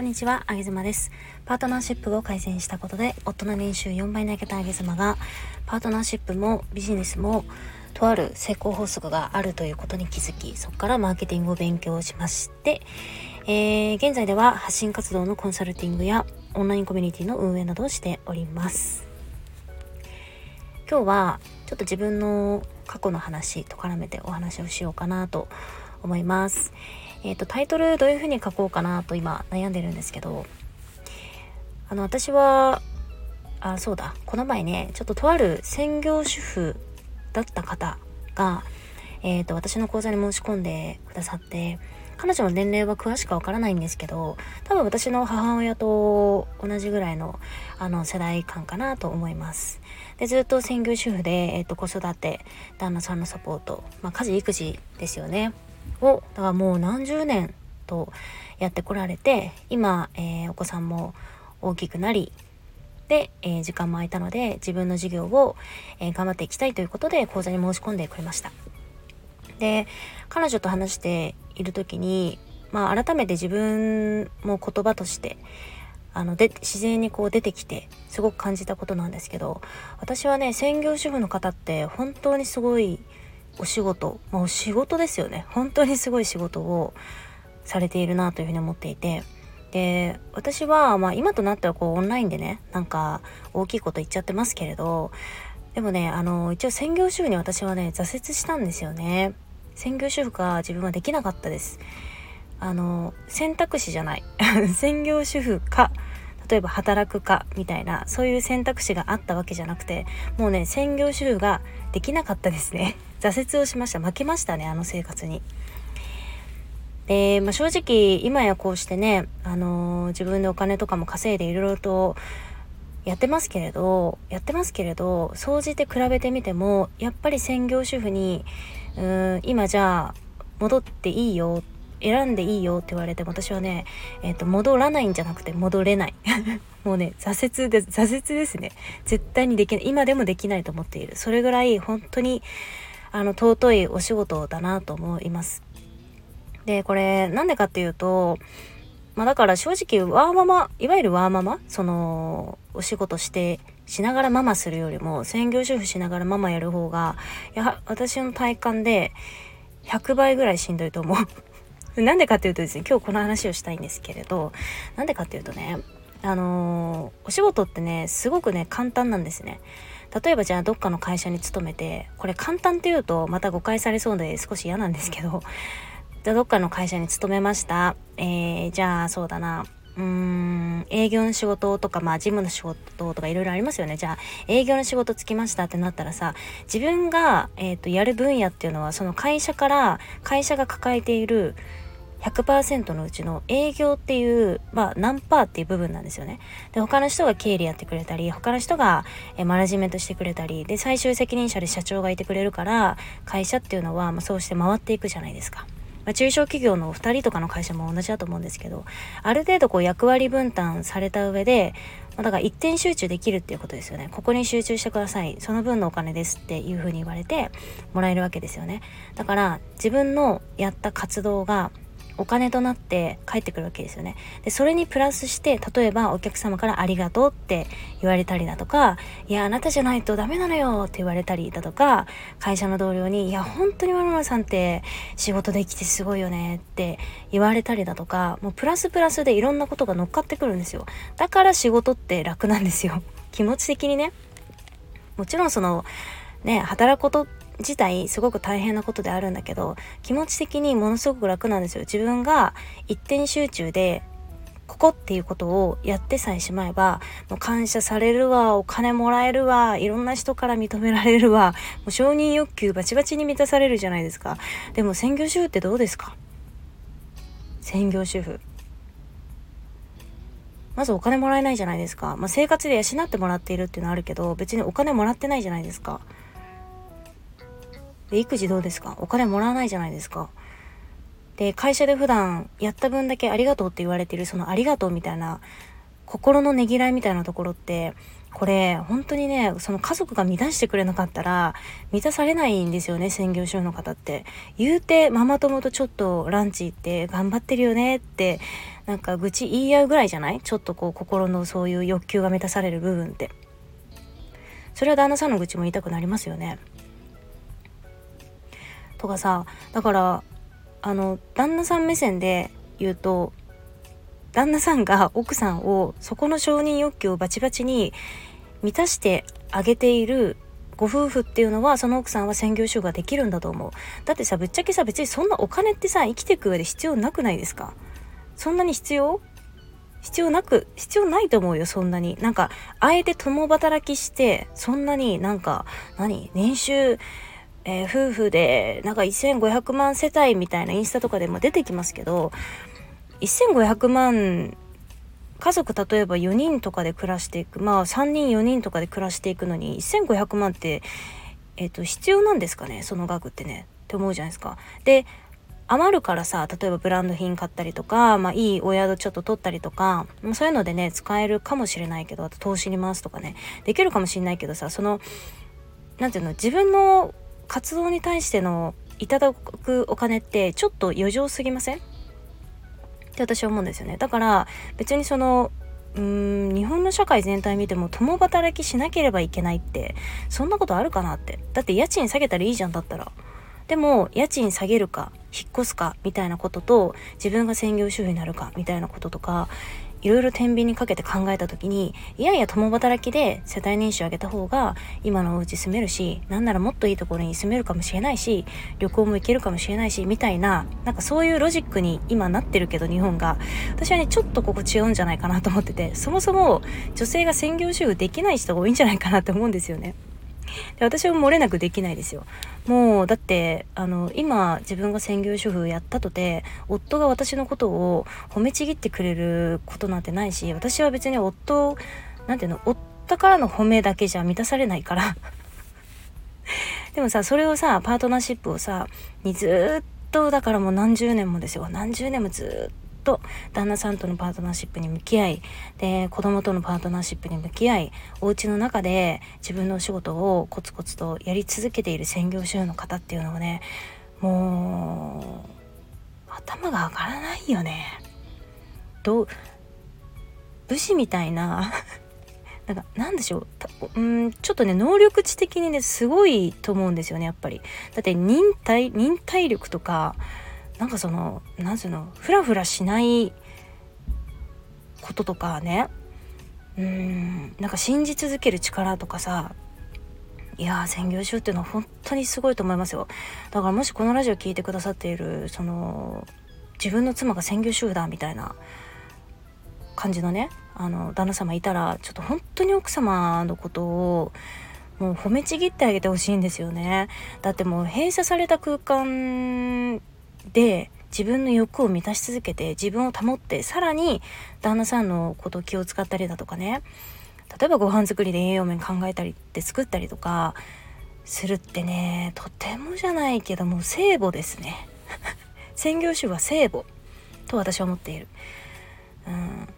こんにちは、あげずまです。パートナーシップを改善したことで、夫の年収4倍に上げたあげずまが、パートナーシップもビジネスも、とある成功法則があるということに気づき、そこからマーケティングを勉強しまして、えー、現在では発信活動のコンサルティングやオンラインコミュニティの運営などをしております。今日はちょっと自分の過去の話と絡めてお話をしようかなと思います。えっ、ー、と、タイトルどういう風に書こうかなと今悩んでるんですけど、あの、私は、あ、そうだ、この前ね、ちょっととある専業主婦だった方が、えっ、ー、と、私の講座に申し込んでくださって、彼女の年齢は詳しくわからないんですけど、多分私の母親と同じぐらいのあの世代感かなと思います。で、ずっと専業主婦で、えっ、ー、と、子育て、旦那さんのサポート、まあ、家事育児ですよね。をだからもう何十年とやってこられて今、えー、お子さんも大きくなりで、えー、時間も空いたので自分の事業を、えー、頑張っていきたいということで講座に申し込んでくれました。で彼女と話している時に、まあ、改めて自分も言葉としてあので自然にこう出てきてすごく感じたことなんですけど私はね専業主婦の方って本当にすごいお仕事、まあ、お仕事ですよね。本当にすごい仕事をされているなというふうに思っていて。で私は、まあ、今となってはこうオンラインでねなんか大きいこと言っちゃってますけれどでもねあの一応専業主婦に私はね挫折したんですよね。専業主婦が自分はできなかったです。あの選択肢じゃない。専業主婦か例えば働くかみたいなそういう選択肢があったわけじゃなくてもうね専業主婦ができなかったですね 挫折をしました負けましたねあの生活に。で、まあ、正直今やこうしてね、あのー、自分でお金とかも稼いでいろいろとやってますけれどやってますけれど総じて比べてみてもやっぱり専業主婦にうん今じゃあ戻っていいよ選んでいいよって言われても私はね、えーと、戻らないんじゃなくて戻れない。もうね挫折で挫折ですね。絶対にできない。今でもできないと思っている。それぐらい本当にあの尊いお仕事だなと思います。でこれなんでかっていうとまあだから正直ワーママいわゆるワーママそのお仕事してしながらママするよりも専業主婦しながらママやる方がやは私の体感で100倍ぐらいしんどいと思う。なんでかっていうとですね、今日この話をしたいんですけれど、なんでかっていうとね、あのー、お仕事ってね、すごくね、簡単なんですね。例えばじゃあどっかの会社に勤めて、これ簡単っていうとまた誤解されそうで少し嫌なんですけど、じゃあどっかの会社に勤めました。えー、じゃあそうだな、うーん営業の仕事とかまあ事務の仕事とかいろいろありますよねじゃあ営業の仕事つきましたってなったらさ自分が、えーと、やる分野っていうのはその会社から会社が抱えている100%のうちの営業っていう、まあ、何パーっていう部分なんですよね。で、他の人が経理やってくれたり、他の人がえマネジメントしてくれたり、で、最終責任者で社長がいてくれるから、会社っていうのは、まあ、そうして回っていくじゃないですか。まあ、中小企業の2人とかの会社も同じだと思うんですけどある程度こう役割分担された上で、まあ、だから一点集中できるっていうことですよねここに集中してくださいその分のお金ですっていうふうに言われてもらえるわけですよねだから自分のやった活動がお金となって返ってくるわけですよね。で、それにプラスして、例えばお客様からありがとうって言われたりだとか、いや、あなたじゃないとダメなのよって言われたりだとか、会社の同僚に、いや、本当にまるまるさんって仕事できてすごいよねって言われたりだとか、もうプラスプラスでいろんなことが乗っかってくるんですよ。だから仕事って楽なんですよ。気持ち的にね。もちろんその、ね、働くこと自体すごく大変なことであるんだけど気持ち的にものすごく楽なんですよ。自分が一点集中でここっていうことをやってさえしまえばもう感謝されるわお金もらえるわいろんな人から認められるわもう承認欲求バチバチに満たされるじゃないですか。でも専業主婦ってどうですか？専業主婦。まずお金もらえないじゃないですか、まあ、生活で養ってもらっているっていうのはあるけど別にお金もらってないじゃないですか。で、育児どうですか？お金もらわないじゃないですか。で、会社で普段やった分だけありがとうって言われてるそのありがとうみたいな心のねぎらいみたいなところってこれ本当にねその家族が満たしてくれなかったら満たされないんですよね専業主婦の方って。言うてママ友とちょっとランチ行って頑張ってるよねってなんか愚痴言い合うぐらいじゃない？ちょっとこう心のそういう欲求が満たされる部分って。それは旦那さんの愚痴も言いたくなりますよね。とかさだからあの旦那さん目線で言うと旦那さんが奥さんをそこの承認欲求をバチバチに満たしてあげているご夫婦っていうのはその奥さんは専業主婦ができるんだと思う。だってさぶっちゃけさ別にそんなお金ってさ生きていく上で必要なくないですか？そんなに必要？必要なく必要ないと思うよそんなに。なんかあえて共働きしてそんなになんか何？年収えー、夫婦でなんか1500万世帯みたいなインスタとかでも出てきますけど1500万家族例えば4人とかで暮らしていくまあ3人4人とかで暮らしていくのに1500万って、えーと、必要なんですかねその額ってねって思うじゃないですか。で余るからさ例えばブランド品買ったりとか、まあ、いいお宿ちょっと取ったりとかそういうのでね使えるかもしれないけどあと投資に回すとかねできるかもしれないけどさその何て言うの自分の活動に対してのいただくお金ってちょっと余剰すぎません？って私は思うんですよね。だから別にそのうーん日本の社会全体見ても共働きしなければいけないってそんなことあるかなって。だって家賃下げたらいいじゃんだったら。でも家賃下げるか引っ越すかみたいなことと自分が専業主婦になるかみたいなこととかいろいろ天秤にかけて考えた時にいやいや共働きで世帯年収上げた方が今のお家住めるしなんならもっといいところに住めるかもしれないし旅行も行けるかもしれないしみたいななんかそういうロジックに今なってるけど日本が私はねちょっとここ違うんじゃないかなと思っててそもそも女性が専業主婦できない人が多いんじゃないかなって思うんですよね。で私は漏れなくできないですよ。もうだってあの今自分が専業主婦やったとて夫が私のことを褒めちぎってくれることなんてないし私は別に夫なんていうの夫からの褒めだけじゃ満たされないから。でもさそれをさパートナーシップをさにずっとだからもう何十年もですよ。何十年もずっと旦那さんとのパートナーシップに向き合いで子供とのパートナーシップに向き合いお家の中で自分のお仕事をコツコツとやり続けている専業主婦の方っていうのはねもう頭が上がらないよね。どう武士みたいな なんかなんでしょううんちょっとね能力値的にねすごいと思うんですよねやっぱり。だって忍耐忍耐力とかなんかその何ていうのフラフラしないこととかね。うんなんか信じ続ける力とかさいや専業主婦っていうのは本当にすごいと思いますよ。だからもしこのラジオ聴いてくださっているその自分の妻が専業主婦だみたいな感じのねあの旦那様いたらちょっと本当に奥様のことをもう褒めちぎってあげてほしいんですよね。だってもう閉鎖された空間で自分の欲を満たし続けて自分を保ってさらに旦那さんのこと気を使ったりだとかね。例えばご飯作りで栄養面考えたりって作ったりとかするってねとてもじゃないけども聖母ですね。専業主婦は聖母。と私は思っている。うん。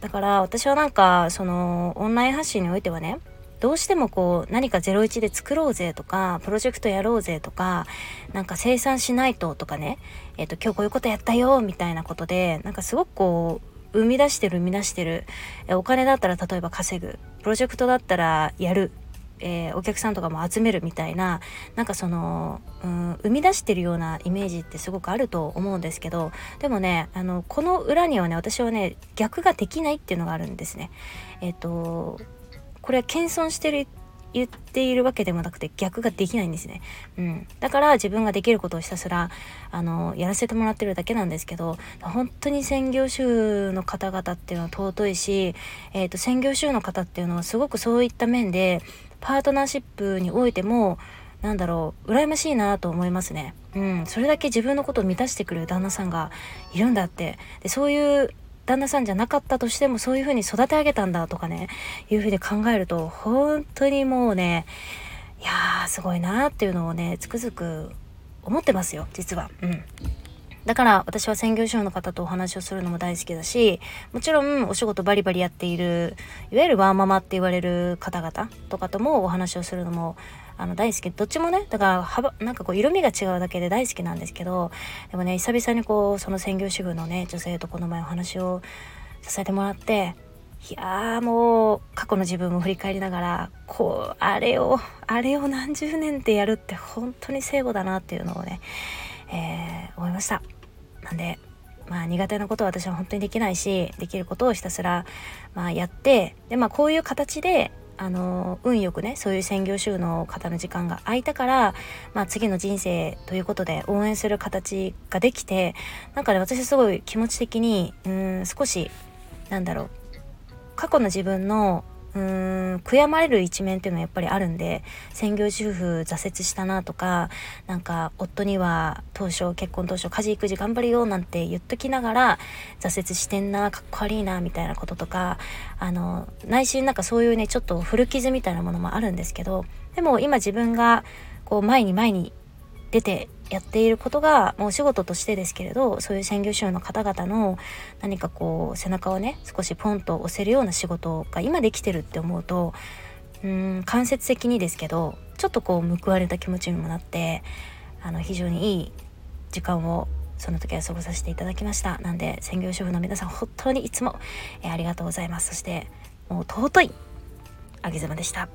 だから私はなんかそのオンライン発信においてはねどうしてもこう何か01で作ろうぜとかプロジェクトやろうぜとかなんか生産しないととかね。えっ、ー、と今日こういうことやったよみたいなことでなんかすごくこう生み出してる生み出してる。お金だったら例えば稼ぐ。プロジェクトだったらやる。えー、お客さんとかも集めるみたいな。なんかその、うん、生み出してるようなイメージってすごくあると思うんですけどでもねあのこの裏にはね私はね逆ができないっていうのがあるんですね。えっ、ー、とこれは謙遜してる言っているわけでもなくて逆ができないんですね。うん。だから自分ができることをひたすら、あの、やらせてもらってるだけなんですけど、本当に専業主婦の方々っていうのは尊いし、えっ、ー、と、専業主婦の方っていうのはすごくそういった面で、パートナーシップにおいても、なんだろう、羨ましいなと思いますね。うん。それだけ自分のことを満たしてくれる旦那さんがいるんだって。で、そういう旦那さんじゃなかったとしてもそういう風に育て上げたんだとかねいう風に考えると本当にもうねいやーすごいなっていうのをねつくづく思ってますよ実は。うんだから私は専業主婦の方とお話をするのも大好きだしもちろんお仕事バリバリやっているいわゆるワーママって言われる方々とかともお話をするのもあの大好き。どっちもねだから幅なんかこう色味が違うだけで大好きなんですけどでもね久々にこうその専業主婦のね女性とこの前お話をさせてもらっていやもう過去の自分も振り返りながらこうあれをあれを何十年ってやるって本当に聖母だなっていうのをね、えー、思いました。なんでまあ苦手なことは私は本当にできないしできることをひたすら、まあ、やってでまあこういう形であの運よくねそういう専業主婦の方の時間が空いたから、まあ、次の人生ということで応援する形ができてなんかね私すごい気持ち的にうん少しなんだろう過去の自分のうーん悔やまれる一面っていうのはやっぱりあるんで専業主婦挫折したなとかなんか夫には当初結婚当初家事育児頑張るよなんて言っときながら挫折してんなかっこ悪いなみたいなこととかあの内心なんかそういうねちょっと古傷みたいなものもあるんですけどでも今自分がこう前に前に出てやっていることがもうお仕事としてですけれどそういう専業主婦の方々の何かこう背中をね少しポンと押せるような仕事が今できてるって思うとうん間接的にですけどちょっとこう報われた気持ちにもなってあの非常にいい時間をその時は過ごさせていただきました。なんで専業主婦の皆さん本当にいつも、えー、ありがとうございます。そしてもう尊いあげ妻でした。